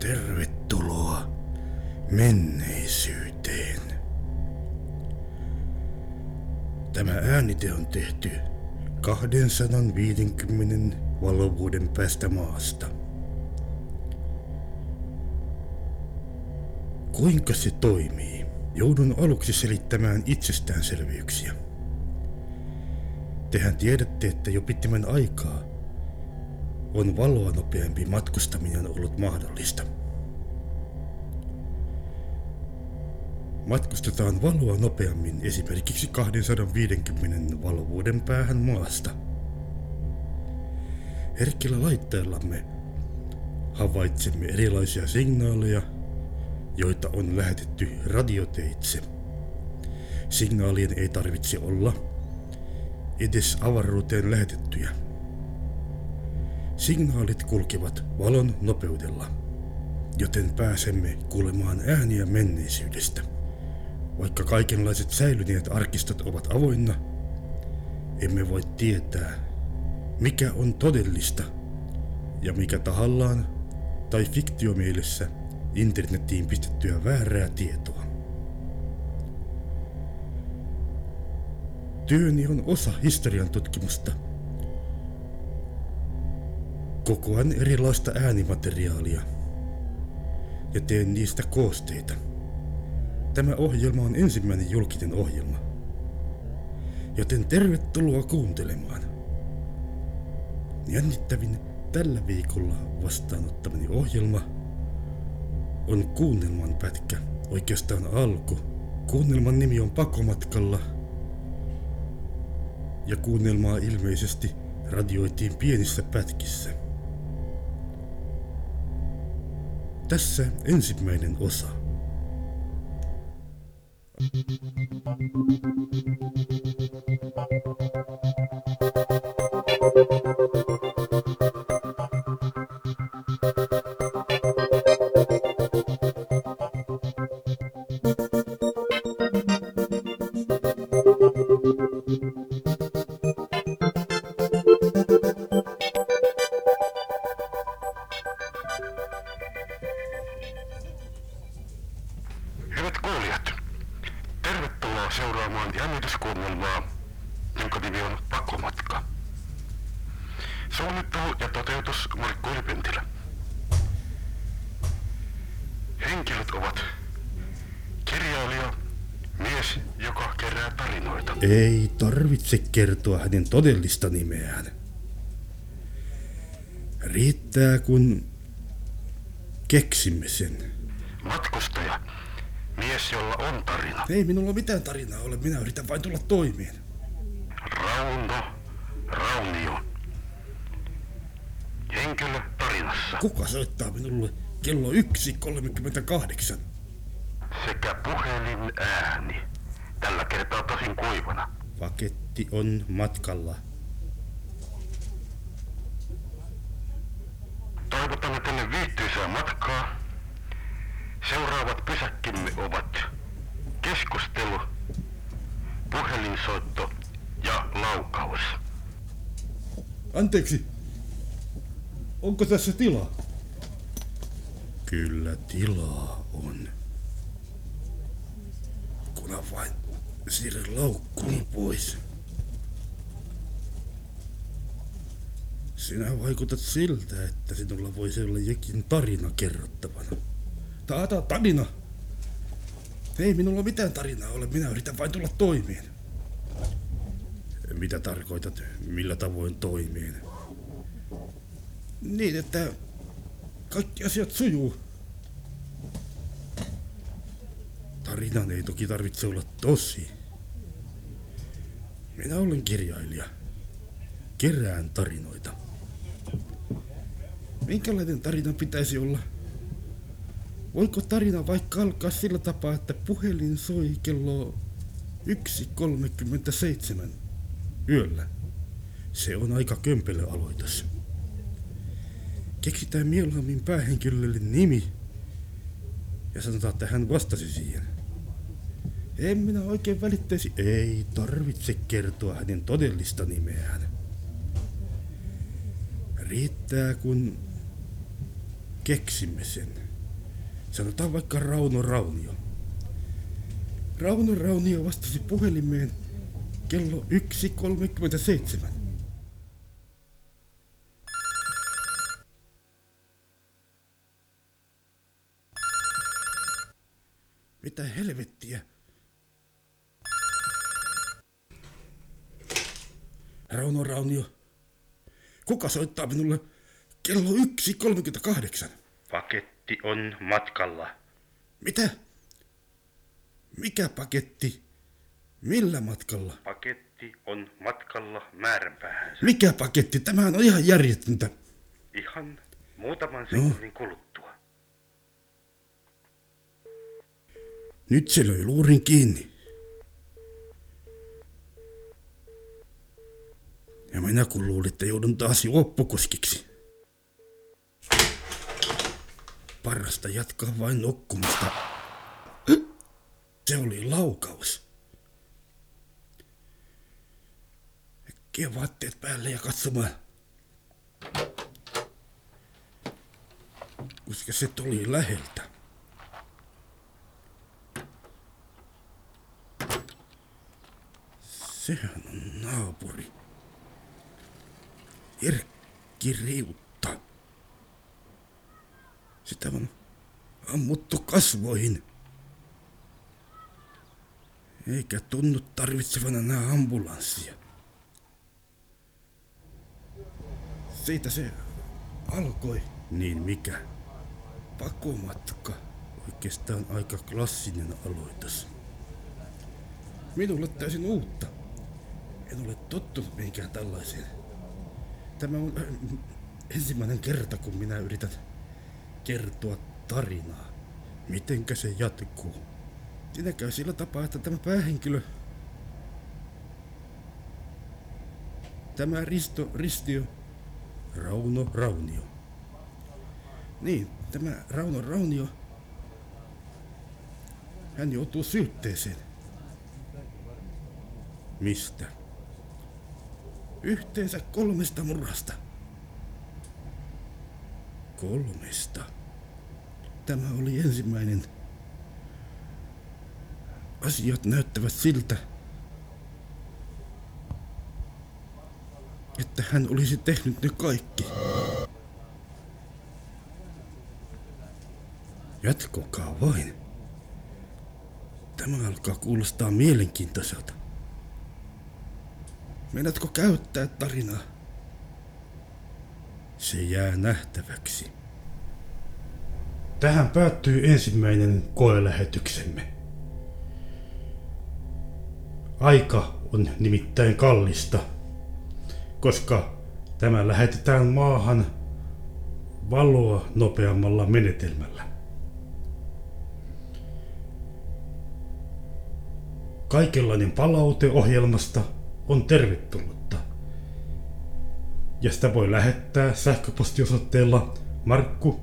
Tervetuloa menneisyyteen. Tämä äänite on tehty 250 valovuoden päästä maasta. Kuinka se toimii? Joudun aluksi selittämään itsestäänselvyyksiä. Tehän tiedätte, että jo pitemmän aikaa on valoa nopeampi matkustaminen ollut mahdollista. Matkustetaan valoa nopeammin esimerkiksi 250 valovuoden päähän maasta. Herkillä laitteellamme havaitsemme erilaisia signaaleja, joita on lähetetty radioteitse. Signaalien ei tarvitse olla edes avaruuteen lähetettyjä. Signaalit kulkevat valon nopeudella, joten pääsemme kuulemaan ääniä menneisyydestä. Vaikka kaikenlaiset säilyneet arkistot ovat avoinna, emme voi tietää, mikä on todellista ja mikä tahallaan tai fiktiomielessä internettiin pistettyä väärää tietoa. Työni on osa historian tutkimusta. Kokoan erilaista äänimateriaalia ja teen niistä koosteita. Tämä ohjelma on ensimmäinen julkinen ohjelma, joten tervetuloa kuuntelemaan. Jännittävin tällä viikolla vastaanottamani ohjelma on kuunnelman pätkä, oikeastaan alku. Kuunnelman nimi on Pakomatkalla ja kuunnelmaa ilmeisesti radioitiin pienissä pätkissä. Tässä ensimmäinen osa. Hyvät Suunnittelu ja toteutus Markku Ylipentilä. Henkilöt ovat kirjailija, mies, joka kerää tarinoita. Ei tarvitse kertoa hänen todellista nimeään. Riittää kun keksimme sen. Matkustaja, mies, jolla on tarina. Ei minulla mitään tarinaa ole, minä yritän vain tulla toimeen. Rauno, Raunio. Henkilö tarinassa. Kuka soittaa minulle kello 1.38? sekä puhelin ääni. Tällä kertaa tosin kuivana. Paketti on matkalla. Toivotamme teille viihtyisää matkaa. Seuraavat pysäkkimme ovat keskustelu, puhelinsoitto ja laukaus. Anteeksi. Onko tässä tilaa? Kyllä tilaa on. Kunhan vain siirrän laukkuni pois. Sinä vaikutat siltä, että sinulla voisi olla jokin tarina kerrottavana. Taata tarina! Ei minulla mitään tarinaa ole, minä yritän vain tulla toimeen. Mitä tarkoitat, millä tavoin toimeen? Niin, että kaikki asiat sujuu. Tarinan ei toki tarvitse olla tosi. Minä olen kirjailija. Kerään tarinoita. Minkälainen tarina pitäisi olla? Voiko tarina vaikka alkaa sillä tapaa, että puhelin soi kello 1.37 yöllä? Se on aika kömpelö aloitus. Keksitään mieluummin päähenkilölle nimi ja sanotaan, että hän vastasi siihen. En minä oikein välittäisi. Ei tarvitse kertoa hänen todellista nimeään. Riittää kun keksimme sen. Sanotaan vaikka Rauno Raunio. Rauno Raunio vastasi puhelimeen kello 1.37. Mitä helvettiä? Rauno Raunio. Kuka soittaa minulle kello 1.38? Paketti on matkalla. Mitä? Mikä paketti? Millä matkalla? Paketti on matkalla määränpäähänsä. Mikä paketti? Tämä on ihan järjetöntä. Ihan muutaman sekunnin kuluttua. Nyt se löi luurin kiinni. Ja minä kun luulin, että joudun taas juoppokuskiksi. Parasta jatkaa vain nukkumista. Se oli laukaus. Äkkiä vaatteet päälle ja katsomaan. Koska se tuli läheltä. Sehän on naapuri. Erkki Riutta. Sitä on ammuttu kasvoihin. Eikä tunnu tarvitsevan enää ambulanssia. Siitä se alkoi. Niin mikä? Pakomatka. Oikeastaan aika klassinen aloitus. Minulle täysin uutta. En ole tottunut mihinkään tällaiseen. Tämä on ensimmäinen kerta, kun minä yritän kertoa tarinaa. Mitenkä se jatkuu? Siinä käy sillä tapaa, että tämä päähenkilö... Tämä Risto Ristio... Rauno Raunio. Niin, tämä Rauno Raunio... Hän joutuu syytteeseen. Mistä? Yhteensä kolmesta murhasta. Kolmesta? Tämä oli ensimmäinen. Asiat näyttävät siltä, että hän olisi tehnyt ne kaikki. Jatkokaa vain. Tämä alkaa kuulostaa mielenkiintoiselta. Meinaatko käyttää tarinaa? Se jää nähtäväksi. Tähän päättyy ensimmäinen koelähetyksemme. Aika on nimittäin kallista, koska tämä lähetetään maahan valoa nopeammalla menetelmällä. Kaikenlainen palaute ohjelmasta on tervetullutta. Ja sitä voi lähettää sähköpostiosoitteella markku.